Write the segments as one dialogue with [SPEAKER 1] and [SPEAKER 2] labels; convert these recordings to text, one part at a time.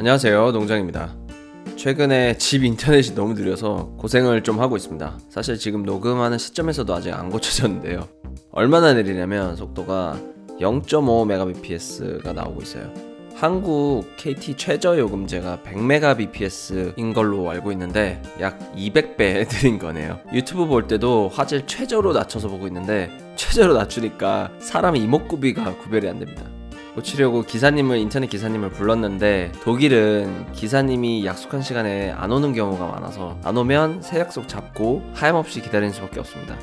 [SPEAKER 1] 안녕하세요 농장입니다. 최근에 집 인터넷이 너무 느려서 고생을 좀 하고 있습니다. 사실 지금 녹음하는 시점에서도 아직 안 고쳐졌는데요. 얼마나 느리냐면 속도가 0.5mbps가 나오고 있어요. 한국 KT 최저 요금제가 100mbps인 걸로 알고 있는데 약 200배 느린 거네요. 유튜브 볼 때도 화질 최저로 낮춰서 보고 있는데 최저로 낮추니까 사람 이목구비가 구별이 안 됩니다 고치려고 기사님을 인터넷 기사님을 불렀는데 독일은 기사님이 약속한 시간에 안 오는 경우가 많아서 안 오면 새 약속 잡고 하염없이 기다리는 수밖에 없습니다.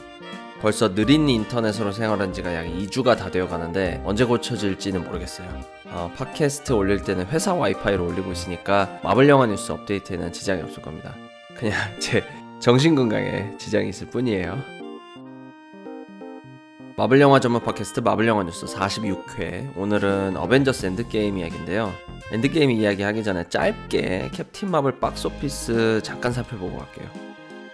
[SPEAKER 1] 벌써 느린 인터넷으로 생활한 지가 약 2주가 다 되어 가는데 언제 고쳐질지는 모르겠어요. 어, 팟캐스트 올릴 때는 회사 와이파이로 올리고 있으니까 마블 영화 뉴스 업데이트에는 지장이 없을 겁니다. 그냥 제 정신 건강에 지장이 있을 뿐이에요. 마블 영화 전문 팟캐스트 마블 영화 뉴스 46회. 오늘은 어벤져스 엔드게임 이야기인데요. 엔드게임 이야기 하기 전에 짧게 캡틴 마블 박스오피스 잠깐 살펴보고 갈게요.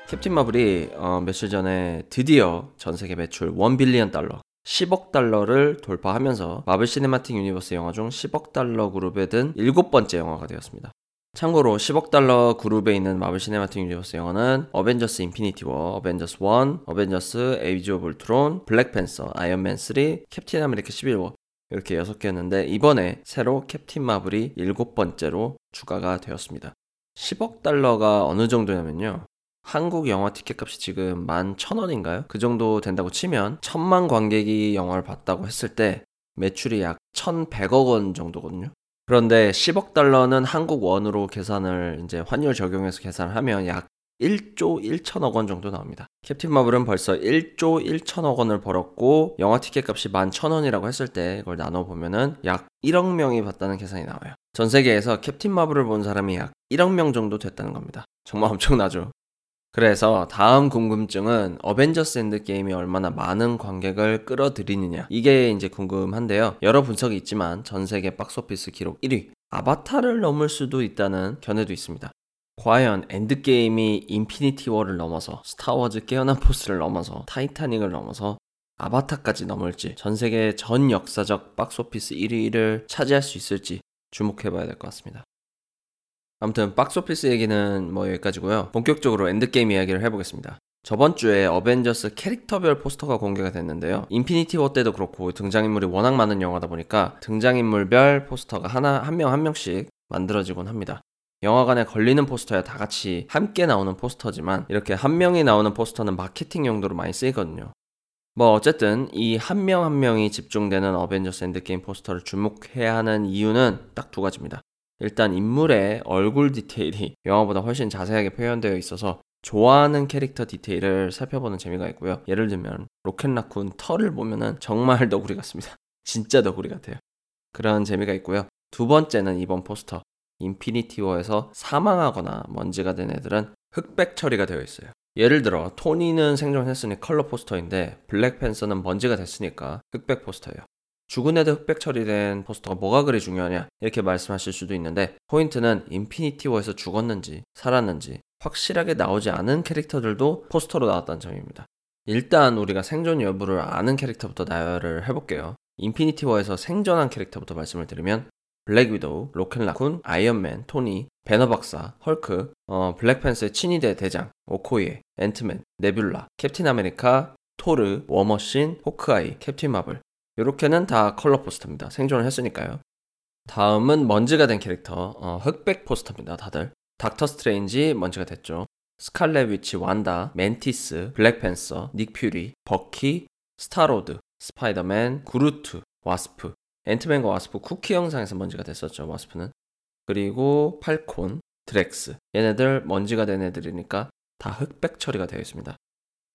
[SPEAKER 1] 캡틴 마블이 어, 며칠 전에 드디어 전 세계 매출 1 billion 달러 10억 달러를 돌파하면서 마블 시네마틱 유니버스 영화 중 10억 달러 그룹에 든 일곱 번째 영화가 되었습니다. 참고로 10억 달러 그룹에 있는 마블 시네마틱 유니버스 영화는 어벤져스 인피니티 워, 어벤져스 1, 어벤져스 에이지 오브 울트론, 블랙팬서, 아이언맨 3, 캡틴 아메리카 11워 이렇게 6개였는데 이번에 새로 캡틴 마블이 7번째로 추가가 되었습니다. 10억 달러가 어느 정도냐면요. 한국 영화 티켓 값이 지금 11,000원인가요? 그 정도 된다고 치면 천만 관객이 영화를 봤다고 했을 때 매출이 약 1,100억 원 정도거든요. 그런데 10억 달러는 한국 원으로 계산을 이제 환율 적용해서 계산을 하면 약 1조 1천억 원 정도 나옵니다. 캡틴 마블은 벌써 1조 1천억 원을 벌었고 영화 티켓 값이 11,000원이라고 했을 때 이걸 나눠 보면은 약 1억 명이 봤다는 계산이 나와요. 전 세계에서 캡틴 마블을 본 사람이 약 1억 명 정도 됐다는 겁니다. 정말 엄청나죠. 그래서 다음 궁금증은 어벤져스 엔드 게임이 얼마나 많은 관객을 끌어들이느냐 이게 이제 궁금한데요. 여러 분석이 있지만 전 세계 박스오피스 기록 1위 아바타를 넘을 수도 있다는 견해도 있습니다. 과연 엔드게임이 인피니티 워를 넘어서 스타워즈 깨어난 포스를 넘어서 타이타닉을 넘어서 아바타까지 넘을지 전 세계 전 역사적 박스오피스 1위를 차지할 수 있을지 주목해봐야 될 것 같습니다. 아무튼 박스오피스 얘기는 뭐 여기까지고요. 본격적으로 엔드게임 이야기를 해보겠습니다. 저번 주에 어벤져스 캐릭터별 포스터가 공개가 됐는데요. 인피니티 워 때도 그렇고 등장인물이 워낙 많은 영화다 보니까 등장인물별 포스터가 하나 한 명한 명씩 만들어지곤 합니다. 영화관에 걸리는 포스터야 다 같이 함께 나오는 포스터지만 이렇게 한 명이 나오는 포스터는 마케팅 용도로 많이 쓰이거든요. 뭐 어쨌든 이 한 명한 명이 집중되는 어벤져스 엔드게임 포스터를 주목해야 하는 이유는 딱 두 가지입니다. 일단 인물의 얼굴 디테일이 영화보다 훨씬 자세하게 표현되어 있어서 좋아하는 캐릭터 디테일을 살펴보는 재미가 있고요. 예를 들면 로켓라쿤 털을 보면은 정말 너구리 같습니다. 진짜 너구리 같아요. 그런 재미가 있고요. 두 번째는 이번 포스터 인피니티 워에서 사망하거나 먼지가 된 애들은 흑백 처리가 되어 있어요. 예를 들어 토니는 생존했으니 컬러 포스터인데 블랙팬서는 먼지가 됐으니까 흑백 포스터예요. 죽은 애들 흑백 처리된 포스터가 뭐가 그리 중요하냐 이렇게 말씀하실 수도 있는데 포인트는 인피니티 워에서 죽었는지 살았는지 확실하게 나오지 않은 캐릭터들도 포스터로 나왔다는 점입니다. 일단 우리가 생존 여부를 아는 캐릭터부터 나열을 해볼게요. 인피니티 워에서 생존한 캐릭터부터 말씀을 드리면 블랙 위도우, 로켓 라쿤, 아이언맨, 토니, 배너 박사, 헐크, 어, 블랙팬서의 친위대 대장, 오코이에, 앤트맨, 네뷸라, 캡틴 아메리카, 토르, 워머신, 호크아이, 캡틴 마블 이렇게는 다 컬러 포스터입니다. 생존을 했으니까요. 다음은 먼지가 된 캐릭터, 어, 흑백 포스터입니다. 다들. 닥터 스트레인지 먼지가 됐죠. 스칼렛 위치 완다, 멘티스, 블랙팬서, 닉 퓨리, 버키, 스타로드, 스파이더맨, 그루트, 와스프, 앤트맨과 와스프 쿠키 영상에서 먼지가 됐었죠. 와스프는. 그리고 팔콘, 드렉스. 얘네들 먼지가 된 애들이니까 다 흑백 처리가 되어 있습니다.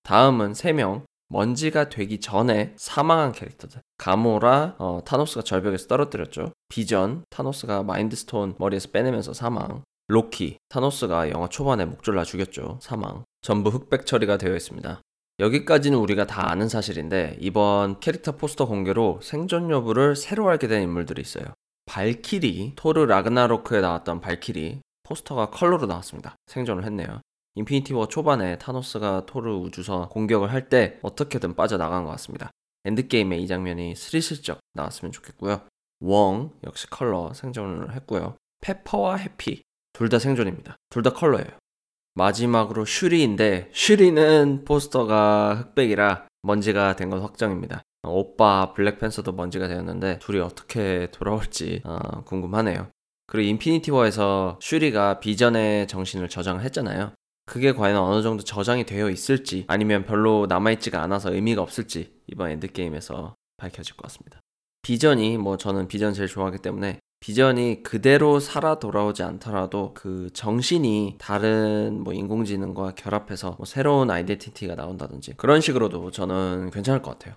[SPEAKER 1] 다음은 3명 먼지가 되기 전에 사망한 캐릭터들. 가모라, 어, 타노스가 절벽에서 떨어뜨렸죠. 비전, 타노스가 마인드스톤 머리에서 빼내면서 사망. 로키, 타노스가 영화 초반에 목 졸라 죽였죠. 사망. 전부 흑백 처리가 되어 있습니다. 여기까지는 우리가 다 아는 사실인데 이번 캐릭터 포스터 공개로 생존 여부를 새로 알게 된 인물들이 있어요. 발키리, 토르 라그나로크에 나왔던 발키리 포스터가 컬러로 나왔습니다. 생존을 했네요. 인피니티 워 초반에 타노스가 토르 우주선 공격을 할 때 어떻게든 빠져나간 것 같습니다. 엔드게임에 이 장면이 스리슬쩍 나왔으면 좋겠고요. 웡 역시 컬러 생존을 했고요. 페퍼와 해피 둘 다 생존입니다. 둘 다 컬러예요. 마지막으로 슈리인데 슈리는 포스터가 흑백이라 먼지가 된 건 확정입니다. 오빠 블랙팬서도 먼지가 되었는데 둘이 어떻게 돌아올지 어, 궁금하네요. 그리고 인피니티 워에서 슈리가 비전의 정신을 저장을 했잖아요. 그게 과연 어느 정도 저장이 되어 있을지 아니면 별로 남아있지가 않아서 의미가 없을지 이번 엔드게임에서 밝혀질 것 같습니다. 비전이 뭐 저는 비전 제일 좋아하기 때문에 비전이 그대로 살아 돌아오지 않더라도 그 정신이 다른 뭐 인공지능과 결합해서 뭐 새로운 아이덴티티가 나온다든지 그런 식으로도 저는 괜찮을 것 같아요.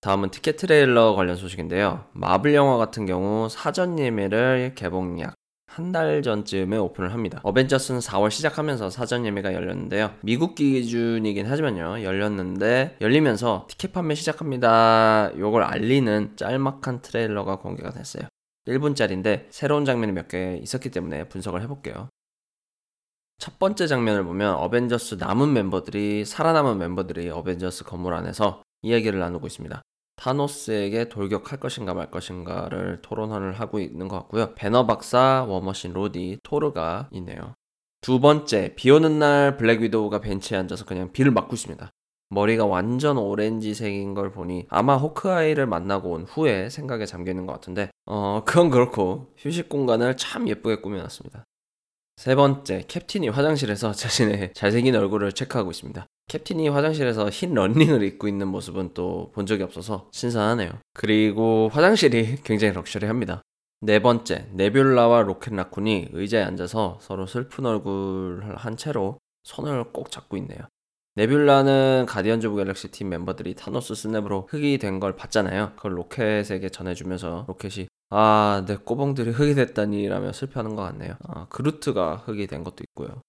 [SPEAKER 1] 다음은 티켓 트레일러 관련 소식인데요. 마블 영화 같은 경우 사전 예매를 개봉 약 한 달 전쯤에 오픈을 합니다. 어벤져스는 4월 시작하면서 사전 예매가 열렸는데요. 미국 기준이긴 하지만요. 열렸는데 열리면서 티켓 판매 시작합니다. 요걸 알리는 짤막한 트레일러가 공개가 됐어요. 1분짜리인데 새로운 장면이 몇 개 있었기 때문에 분석을 해볼게요. 첫 번째 장면을 보면 어벤져스 남은 멤버들이 살아남은 멤버들이 어벤져스 건물 안에서 이야기를 나누고 있습니다. 타노스에게 돌격할 것인가 말 것인가를 토론을 하고 있는 것 같고요. 배너 박사, 워머신 로디, 토르가 있네요. 두 번째, 비 오는 날 블랙 위도우가 벤치에 앉아서 그냥 비를 맞고 있습니다. 머리가 완전 오렌지색인 걸 보니 아마 호크아이를 만나고 온 후에 생각에 잠겨 있는 것 같은데 어 그건 그렇고 휴식 공간을 참 예쁘게 꾸며놨습니다. 세 번째, 캡틴이 화장실에서 자신의 잘생긴 얼굴을 체크하고 있습니다. 캡틴이 화장실에서 흰 런닝을 입고 있는 모습은 또 본 적이 없어서 신선하네요. 그리고 화장실이 굉장히 럭셔리합니다. 네 번째, 네뷸라와 로켓 라쿤이 의자에 앉아서 서로 슬픈 얼굴을 한 채로 손을 꼭 잡고 있네요. 네뷸라는 가디언즈 오브 갤럭시 팀 멤버들이 타노스 스냅으로 흙이 된 걸 봤잖아요. 그걸 로켓에게 전해주면서 로켓이 아, 내 꼬봉들이 흙이 됐다니 라며 슬퍼하는 것 같네요. 아, 그루트가 흙이 된 것도 있고요.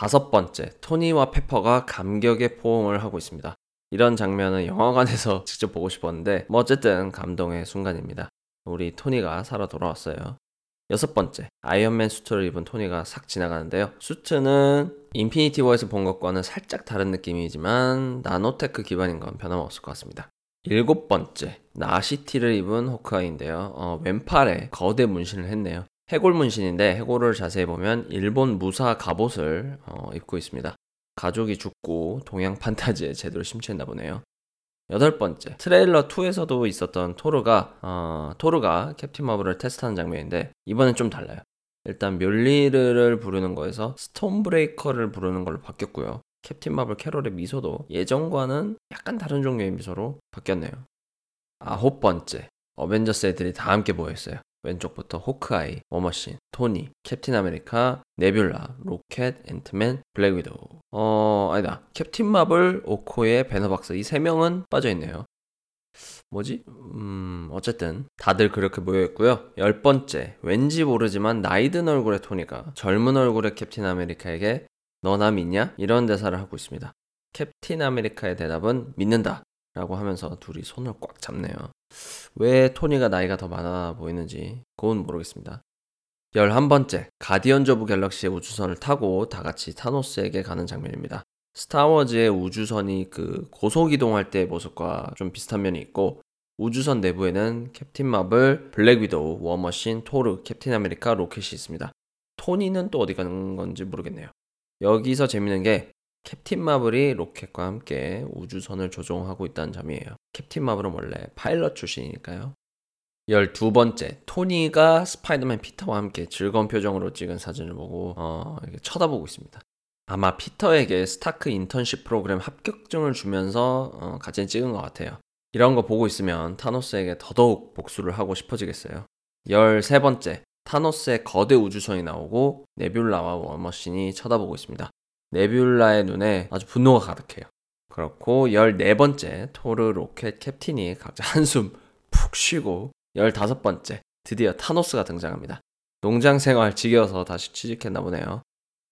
[SPEAKER 1] 다섯 번째, 토니와 페퍼가 감격의 포옹을 하고 있습니다. 이런 장면은 영화관에서 직접 보고 싶었는데, 뭐 어쨌든 감동의 순간입니다. 우리 토니가 살아 돌아왔어요. 여섯 번째, 아이언맨 수트를 입은 토니가 싹 지나가는데요. 수트는 인피니티 워에서 본 것과는 살짝 다른 느낌이지만 나노테크 기반인 건 변함없을 것 같습니다. 일곱 번째, 나시티를 입은 호크아이인데요. 어, 왼팔에 거대 문신을 했네요. 해골 문신인데 해골을 자세히 보면 일본 무사 갑옷을 어, 입고 있습니다. 가족이 죽고 동양 판타지에 제대로 심취했나 보네요. 여덟 번째 트레일러 2에서도 있었던 토르가 어, 토르가 캡틴 마블을 테스트하는 장면인데 이번엔 좀 달라요. 일단 묠니르를 부르는 거에서 스톰 브레이커를 부르는 걸로 바뀌었고요. 캡틴 마블 캐롤의 미소도 예전과는 약간 다른 종류의 미소로 바뀌었네요. 아홉 번째 어벤져스 애들이 다 함께 모여있어요. 왼쪽부터 호크아이, 워머신, 토니, 캡틴 아메리카, 네뷸라, 로켓, 앤트맨, 블랙 위도우. 어, 아니다. 캡틴 마블, 오코예, 배너 박사 이 세 명은 빠져 있네요. 뭐지? 음, 어쨌든 다들 그렇게 모여 있고요. 열 번째, 왠지 모르지만 나이 든 얼굴의 토니가 젊은 얼굴의 캡틴 아메리카에게 너 나 믿냐? 이런 대사를 하고 있습니다. 캡틴 아메리카의 대답은 믿는다. 라고 하면서 둘이 손을 꽉 잡네요. 왜 토니가 나이가 더 많아 보이는지 그건 모르겠습니다. 11번째, 가디언즈 오브 갤럭시의 우주선을 타고 다 같이 타노스에게 가는 장면입니다. 스타워즈의 우주선이 그 고속 이동할 때의 모습과 좀 비슷한 면이 있고 우주선 내부에는 캡틴 마블, 블랙 위도우, 워머신, 토르, 캡틴 아메리카, 로켓이 있습니다. 토니는 또 어디 가는 건지 모르겠네요. 여기서 재밌는 게 캡틴 마블이 로켓과 함께 우주선을 조종하고 있다는 점이에요. 캡틴 마블은 원래 파일럿 출신이니까요. 12번째, 토니가 스파이더맨 피터와 함께 즐거운 표정으로 찍은 사진을 보고 어, 쳐다보고 있습니다. 아마 피터에게 스타크 인턴십 프로그램 합격증을 주면서 어, 같이 찍은 것 같아요. 이런 거 보고 있으면 타노스에게 더더욱 복수를 하고 싶어지겠어요. 13번째, 타노스의 거대 우주선이 나오고 네뷸라와 워머신이 쳐다보고 있습니다. 네뷸라의 눈에 아주 분노가 가득해요. 그리고 14번째 토르 로켓 캡틴이 각자 한숨 푹 쉬고 15번째 드디어 타노스가 등장합니다. 농장 생활 지겨워서 다시 취직했나 보네요.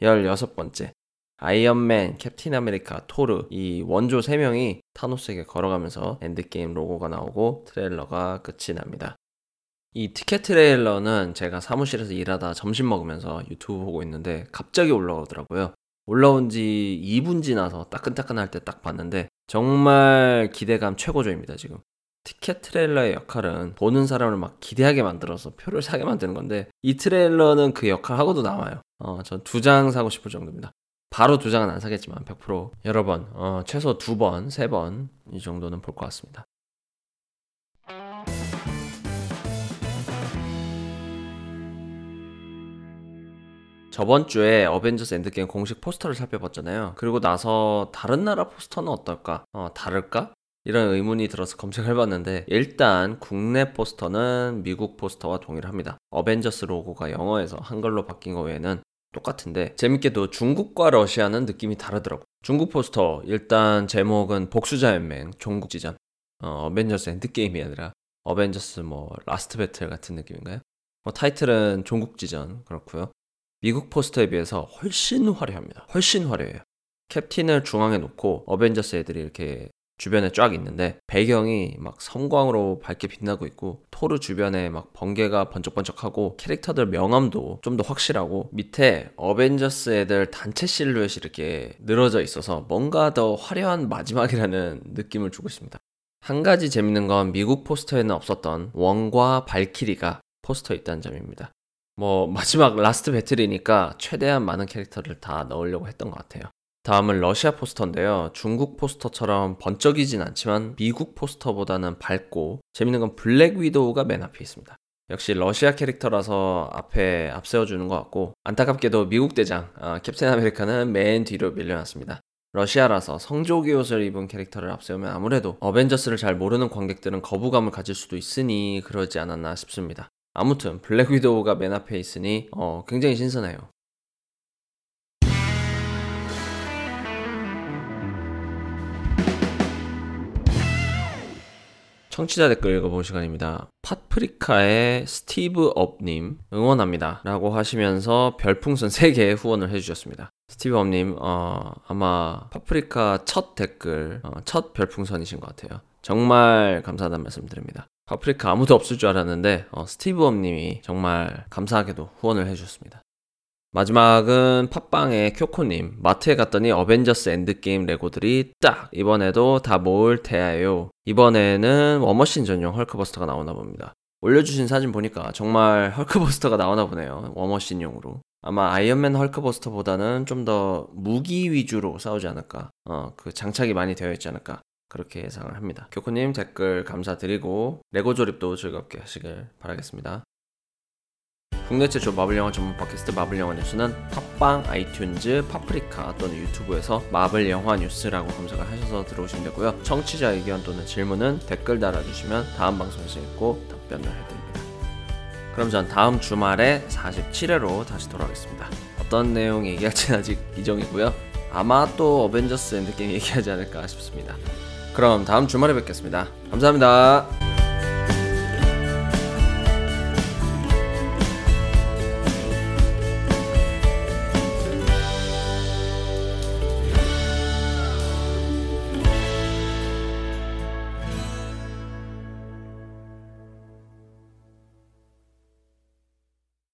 [SPEAKER 1] 16번째 아이언맨, 캡틴 아메리카, 토르 이 원조 3명이 타노스에게 걸어가면서 엔드게임 로고가 나오고 트레일러가 끝이 납니다. 이 티켓 트레일러는 제가 사무실에서 일하다 점심 먹으면서 유튜브 보고 있는데 갑자기 올라오더라고요. 올라온 지 2분 지나서 따끈따끈할 때 딱 봤는데 정말 기대감 최고조입니다, 지금. 티켓 트레일러의 역할은 보는 사람을 막 기대하게 만들어서 표를 사게 만드는 건데 이 트레일러는 그 역할하고도 남아요. 어, 전 두 장 사고 싶을 정도입니다. 바로 두 장은 안 사겠지만 100% 여러 번, 어, 최소 두 번, 세 번 이 정도는 볼 것 같습니다. 저번 주에 어벤져스 엔드게임 공식 포스터를 살펴봤잖아요. 그리고 나서 다른 나라 포스터는 어떨까? 어, 다를까? 이런 의문이 들어서 검색을 해봤는데 일단 국내 포스터는 미국 포스터와 동일합니다. 어벤져스 로고가 영어에서 한글로 바뀐 거 외에는 똑같은데 재밌게도 중국과 러시아는 느낌이 다르더라고. 중국 포스터 일단 제목은 복수자 연맹 종국지전 어, 어벤져스 엔드게임이 아니라 어벤져스 뭐 last battle 같은 느낌인가요? 뭐 타이틀은 종국지전 그렇고요. 미국 포스터에 비해서 훨씬 화려합니다. 훨씬 화려해요. 캡틴을 중앙에 놓고 어벤져스 애들이 이렇게 주변에 쫙 있는데 배경이 막 섬광으로 밝게 빛나고 있고 토르 주변에 막 번개가 번쩍번쩍하고 캐릭터들 명암도 좀 더 확실하고 밑에 어벤져스 애들 단체 실루엣이 이렇게 늘어져 있어서 뭔가 더 화려한 마지막이라는 느낌을 주고 있습니다. 한 가지 재밌는 건 미국 포스터에는 없었던 웡과 발키리가 포스터에 있다는 점입니다. 뭐 마지막 last battle이니까 최대한 많은 캐릭터를 다 넣으려고 했던 것 같아요. 다음은 러시아 포스터인데요. 중국 포스터처럼 번쩍이진 않지만 미국 포스터보다는 밝고 재밌는 건 블랙 위도우가 맨 앞에 있습니다. 역시 러시아 캐릭터라서 앞에 앞세워주는 것 같고 안타깝게도 미국 대장 아, 캡틴 아메리카는 맨 뒤로 밀려났습니다. 러시아라서 성조기 옷을 입은 캐릭터를 앞세우면 아무래도 어벤져스를 잘 모르는 관객들은 거부감을 가질 수도 있으니 그러지 않았나 싶습니다. 아무튼 블랙 위도우가 맨 앞에 있으니 어, 굉장히 신선해요. 청취자 댓글 읽어볼 시간입니다. 팟프리카의 스티브 업님 응원합니다. 라고 하시면서 별풍선 3개 후원을 해주셨습니다. 스티브 업님, 어, 아마 팟프리카 첫 댓글, 어, 첫 별풍선이신 것 같아요. 정말 감사하다는 말씀 드립니다. 팟프리카 아무도 없을 줄 알았는데 어, 스티브 업님이 정말 감사하게도 후원을 해주셨습니다. 마지막은 팟빵의 쿄코님 마트에 갔더니 어벤져스 엔드게임 레고들이 딱 이번에도 다 모을 테야요. 이번에는 워머신 전용 헐크버스터가 나오나 봅니다. 올려주신 사진 보니까 정말 헐크버스터가 나오나 보네요 워머신용으로. 아마 아이언맨 헐크버스터보다는 좀 더 무기 위주로 싸우지 않을까 어, 그 장착이 많이 되어 있지 않을까 그렇게 예상을 합니다. 쿄코님 댓글 감사드리고 레고 조립도 즐겁게 하시길 바라겠습니다. 국내 최초 마블 영화 전문 팟캐스트 마블 영화 뉴스는 팟빵, iTunes, 팟프리카 또는 유튜브에서 마블 영화 뉴스라고 검색을 하셔서 들어오시면 되고요. 청취자 의견 또는 질문은 댓글 달아주시면 다음 방송에서 읽고 답변을 해드립니다. 그럼 전 다음 주말에 47회로 다시 돌아오겠습니다. 어떤 내용 얘기할지는 아직 미정이고요. 아마 또 어벤져스 엔드게임 얘기하지 않을까 싶습니다. 그럼 다음 주말에 뵙겠습니다. 감사합니다.